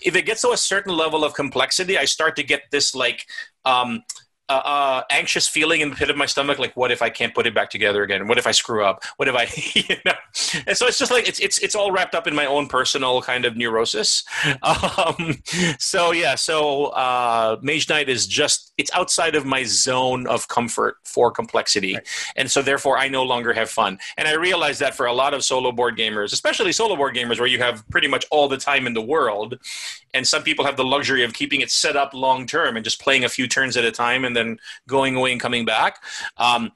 If it gets to a certain level of complexity, I start to get this like um, uh, uh, anxious feeling in the pit of my stomach, like what if I can't put it back together again? What if I screw up? What if I, you know? And so it's just like it's it's it's all wrapped up in my own personal kind of neurosis. Um, so yeah, so uh, Mage Knight is just it's outside of my zone of comfort for complexity, right. and so therefore I no longer have fun. And I realize that for a lot of solo board gamers, especially solo board gamers, where you have pretty much all the time in the world, and some people have the luxury of keeping it set up long term and just playing a few turns at a time and then going away and coming back. Um,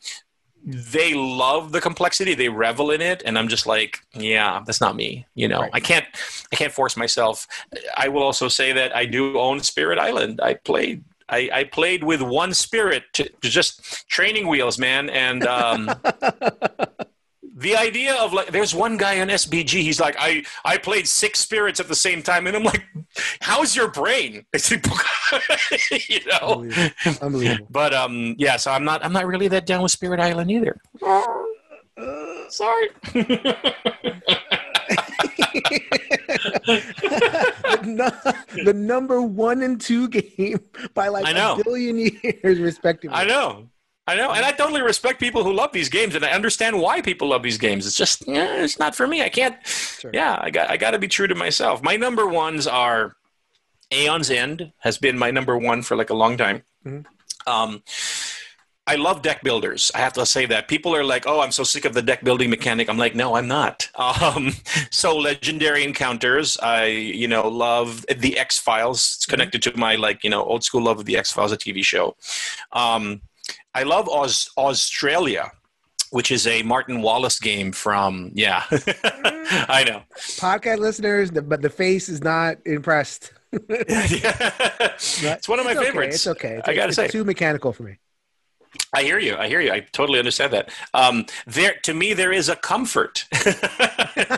they love the complexity. They revel in it. And i'm just like yeah that's not me you know? Right. i can't i can't force myself. I will also say that i do own spirit island. I played I, I played with one spirit to, to just training wheels man. And um, the idea of like there's one guy on SBG he's like I I played six spirits at the same time and I'm like how's your brain? You know? Unbelievable. Unbelievable. but um yeah so I'm not I'm not really that down with Spirit Island either. Uh, sorry. The, the, number one and two game by like a billion years respectively. I know I know, and I totally respect people who love these games, and I understand why people love these games. It's just, yeah, it's not for me. I can't. Sure. Yeah, I got, I got to be true to myself. My number ones are Aeon's End has been my number one for like a long time. Mm-hmm. Um, I love deck builders. I have to say that people are like, "Oh, I'm so sick of the deck building mechanic." I'm like, "No, I'm not." Um, so legendary encounters. I, you know, love the X Files. It's mm-hmm. connected mm-hmm. to my like, you know, old school love of the X Files, a TV show. Um, I love AuZtralia, which is a Martin Wallace game from yeah. I know. Podcast listeners, but the face is not impressed. yeah. It's one of my it's favorites. It's okay. It's, I gotta it's say, too mechanical for me. I hear you. I hear you. I totally understand that. Um, there, to me, there is a comfort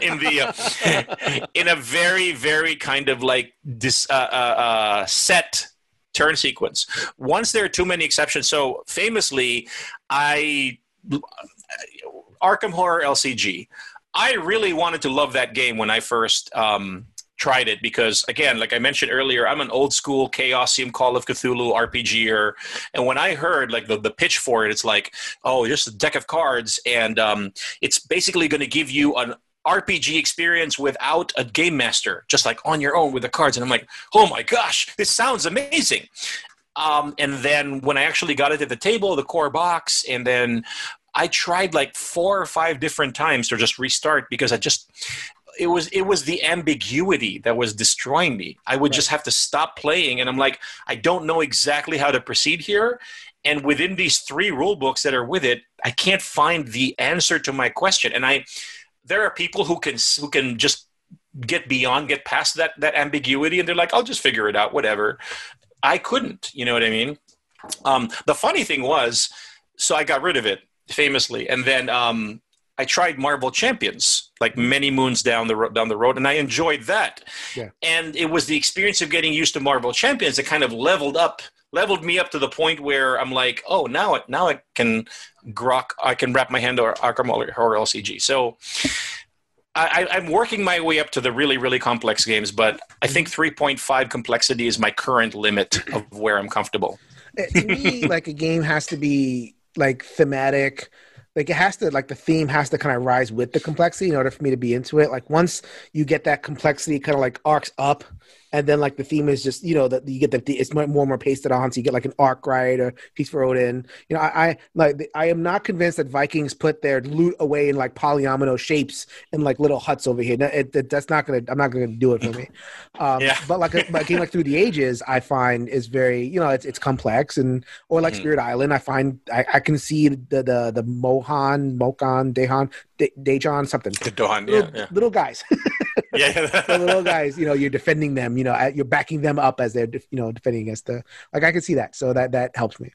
in the uh, in a very, very kind of like this uh, uh, uh set turn sequence. Once there are too many exceptions, so famously, I Arkham Horror LCG. I really wanted to love that game when I first um, tried it because, again, like I mentioned earlier, I'm an old school Chaosium Call of Cthulhu RPGer, and when I heard like the, the pitch for it, it's like, oh, just a deck of cards, and um, it's basically going to give you an RPG experience without a game master, just like on your own with the cards. And I'm like, oh my gosh, this sounds amazing. Um, and then when I actually got it at the table, the core box, and then I tried like four or five different times to just restart because I just it was it was the ambiguity that was destroying me. I would right. just have to stop playing, and I'm like, I don't know exactly how to proceed here. And within these three rule books that are with it, I can't find the answer to my question. And I there are people who can who can just get beyond, get past that that ambiguity, and they're like, I'll just figure it out, whatever. I couldn't, you know what I mean? Um, the funny thing was, so I got rid of it famously, and then um, I tried Marvel Champions like many moons down the ro- down the road, and I enjoyed that. Yeah. And it was the experience of getting used to Marvel Champions that kind of leveled up leveled me up to the point where I'm like, oh, now it now I can grok, I can wrap my hand or Arkham Horror LCG. So I, am working my way up to the really really complex games, but I think 3.5 complexity is my current limit of where I'm comfortable. Uh, to me, like a game has to be like thematic like it has to like the theme has to kind of rise with the complexity in order for me to be into it like once you get that complexity kind of like arcs up and then like the theme is just you know that you get the it's more and more pasted on, so you get like an arc right or Feast for Odin. You know, I, I like I am not convinced that Vikings put their loot away in like polyomino shapes in like little huts over here. It, it, that's not gonna. I'm not gonna do it for me. Um, yeah. But like a, a, game like Through the Ages, I find is very you know it's it's complex and or like mm. Spirit Island, I find I, I can see the the the Mohan, Mokan, Dehan, De- Dejan, something. Dohan, little, yeah, yeah. little guys. yeah, the little guys. You know, you're defending them. You know, you're backing them up as they're you know defending against the. Like I can see that, so that that helps me.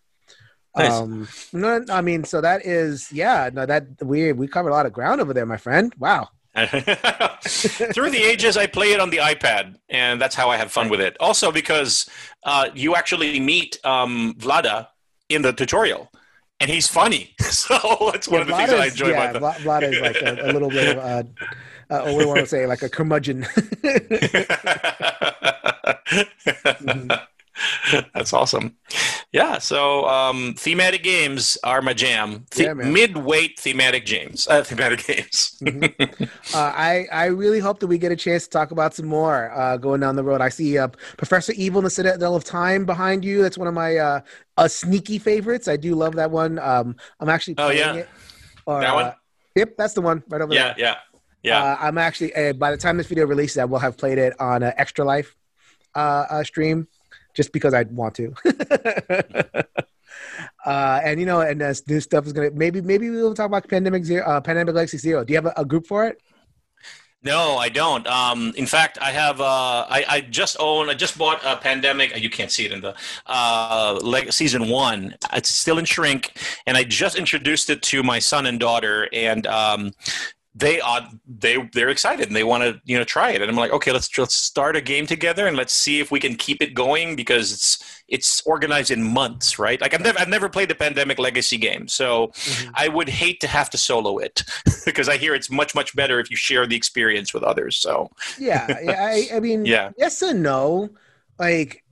Nice. Um, no, I mean, so that is yeah. No, that we we covered a lot of ground over there, my friend. Wow. Through the ages, I play it on the iPad, and that's how I have fun with it. Also, because uh, you actually meet um, Vlaada in the tutorial, and he's funny. So that's one yeah, of the things I enjoy yeah, about that. Vlaada is like a, a little bit of uh, uh, or we want to say like a curmudgeon. mm-hmm. That's awesome. Yeah. So um, thematic games are my jam. The- Yeah, mid-weight thematic games. Uh, thematic games. uh, I I really hope that we get a chance to talk about some more uh, going down the road. I see uh, Professor Evil in the Citadel of Time behind you. That's one of my uh, uh, sneaky favorites. I do love that one. Um, I'm actually Oh, yeah. it. Or, That one? uh, yep, that's the one right over yeah. there. Yeah. Yeah. Uh, I'm actually uh, by the time this video releases, I will have played it on Extra Life stream, just because I want to. uh, and you know, and this this stuff is gonna maybe maybe we'll talk about Pandemic Zero, uh, Pandemic Legacy Zero. Do you have a, a group for it? No, I don't. Um, in fact, I have. Uh, I, I just own. I just bought a pandemic. You can't see it in the uh, leg, season one. It's still in shrink, and I just introduced it to my son and daughter, and um, they are they they're excited and they want to you know try it. And I'm like, okay, let's let's start a game together and let's see if we can keep it going because it's it's organized in months, right? Like I've never I've never played the pandemic legacy game, so mm-hmm. I would hate to have to solo it because I hear it's much much better if you share the experience with others. So Yeah, yeah. I, I mean, Yeah. yes and no. Like,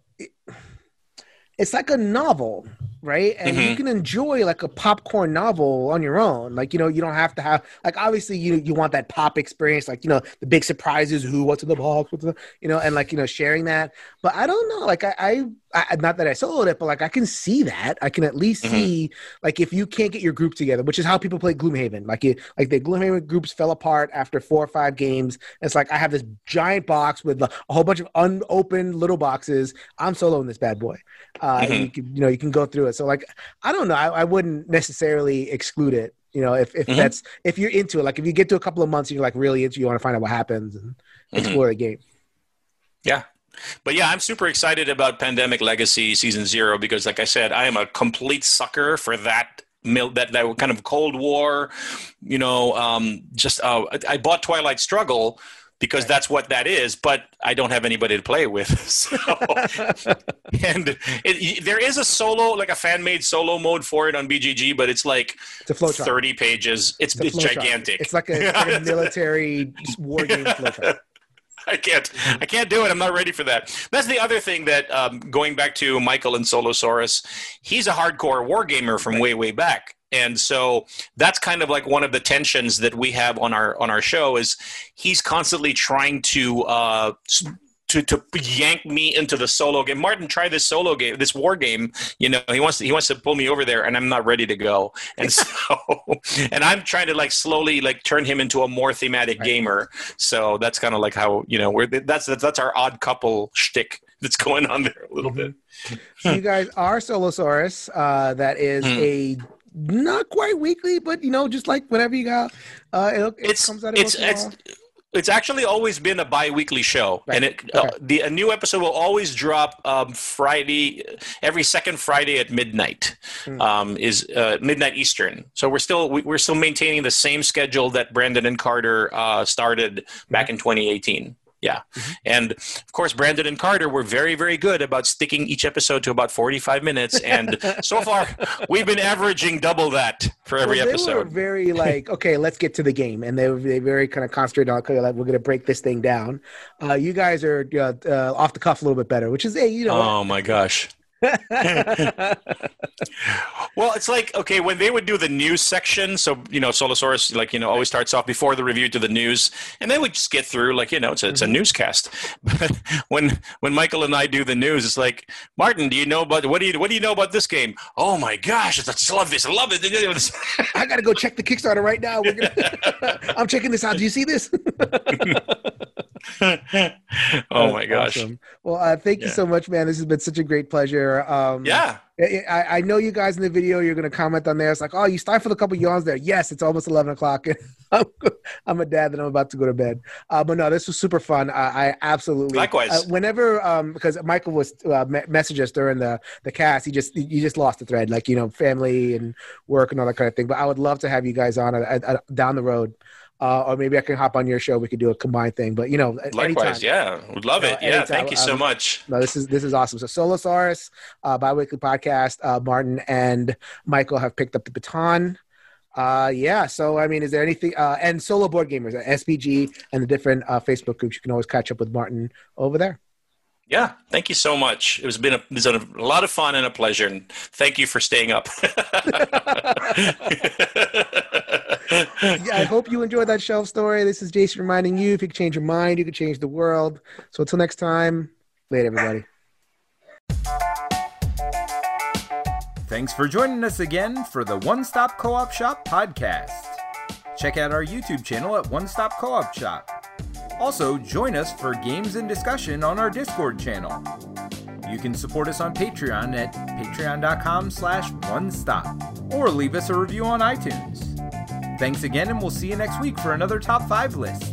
it's like a novel, right? And you Mhm. can enjoy like a popcorn novel on your own. Like, you know, you don't have to have like obviously you you want that pop experience, like you know the big surprises, who, what's in the box, what's the, you know, and like you know sharing that. But I don't know, like I, I, I not that I soloed it, but like I can see that. I can at least Mhm. see like if you can't get your group together, which is how people play Gloomhaven. Like it, like the Gloomhaven groups fell apart after four or five games. It's like I have this giant box with a whole bunch of unopened little boxes. I'm soloing this bad boy. Uh, Mhm. you can, you know, you can go through it. So like, I don't know. I, I wouldn't necessarily exclude it. You know, if if Mhm. that's if you're into it, like if you get to a couple of months, and you're like really into, you want to find out what happens and Mhm. explore the game. Yeah. But yeah, I'm super excited about Pandemic Legacy Season Zero because, like I said, I am a complete sucker for that mil- that that kind of Cold War. You know, um, just uh, I bought Twilight Struggle because that's what that is, but I don't have anybody to play with. So, and it, there is a solo, like a fan made solo mode for it on BGG, but it's like It's. 30 pages. It's, It's it's gigantic. It's like a, it's like a military war game flowchart. I can't. I can't do it. I'm not ready for that. That's the other thing that um, going back to Michael and Solosaurus, he's a hardcore wargamer from way way back, and so that's kind of like one of the tensions that we have on our on our show is he's constantly trying to. Uh, to, to yank me into the solo game. Martin, try this solo game, this war game. You know, he wants to, he wants to pull me over there, and I'm not ready to go. And so, and I'm trying to like slowly like turn him into a more thematic Right. gamer. So that's kind of like how you know we're that's that's, that's our odd couple shtick that's going on there a little bit. So you guys are Solosaurus. Uh, that is Hmm. a not quite weekly, but you know, just like whatever you got, uh, it, it It's comes out. it's once in a it's. It's actually always been a bi-weekly show Right. and it Okay. uh, the a new episode will always drop um, friday every second friday at midnight Hmm. um, is uh, midnight eastern so we're still we, we're still maintaining the same schedule that brandon and carter uh, started back in 2018 yeah. Mhm. and of course brandon and carter were very very good about sticking each episode to about 45 minutes. And so far we've been averaging double that for every well, they episode. were very like, okay, let's get to the game, and they were they very kind of concentrated on, okay, like we're gonna break this thing down. Uh, you guys are uh, uh, off the cuff a little bit better, which is, hey, you know, oh my gosh Well, it's like okay when they would do the news section. So you know, Solosaurus like you know always starts off before the review to the news, and they would just get through like you know it's a, it's a mm-hmm. newscast. But when when Michael and I do the news, it's like Martin, do you know about what do you what do you know about this game? Oh my gosh, I just love this, I love it. I gotta go check the Kickstarter right now. We're gonna, I'm checking this out. Do you see this? oh my gosh, awesome. Well, uh, thank you so much, man. This has been such a great pleasure. Um, yeah. I, I- know you guys in the video. You're going to comment on there. It's like, oh, you stifled a couple yawns there. Yes, it's almost eleven o'clock. I'm, I'm a dad that I'm about to go to bed. Uh, but no, this was super fun. I, I absolutely Likewise. Uh, whenever, um, because Michael was uh, me- messaged us during the the cast, he just you just lost the thread, like you know, family and work and all that kind of thing. But I would love to have you guys on uh, uh, down the road. Uh, or maybe I can hop on your show. We could do a combined thing. But you know, Likewise, anytime. yeah, would love it. Yeah, thank you so Um, much. No, this is this is awesome. So Solosaurus, uh, biweekly podcast. Uh, Martin and Michael have picked up the baton. Uh, yeah. So I mean, is there anything? Uh, and solo board gamers, uh, SBG, and the different uh, Facebook groups. You can always catch up with Martin over there. Yeah, thank you so much. It was been a, it's been a lot of fun and a pleasure, and thank you for staying up. yeah, I hope you enjoyed that Shelfosaurus. This is Jason reminding you if you can change your mind, you can change the world. So until next time, later, everybody. Thanks for joining us again for the One Stop Co op Shop podcast. Check out our YouTube channel at One Stop Co op Shop. Also, join us for games and discussion on our Discord channel. You can support us on Patreon at patreon.com slash one stop or leave us a review on iTunes. Thanks again, and we'll see you next week for another top five list.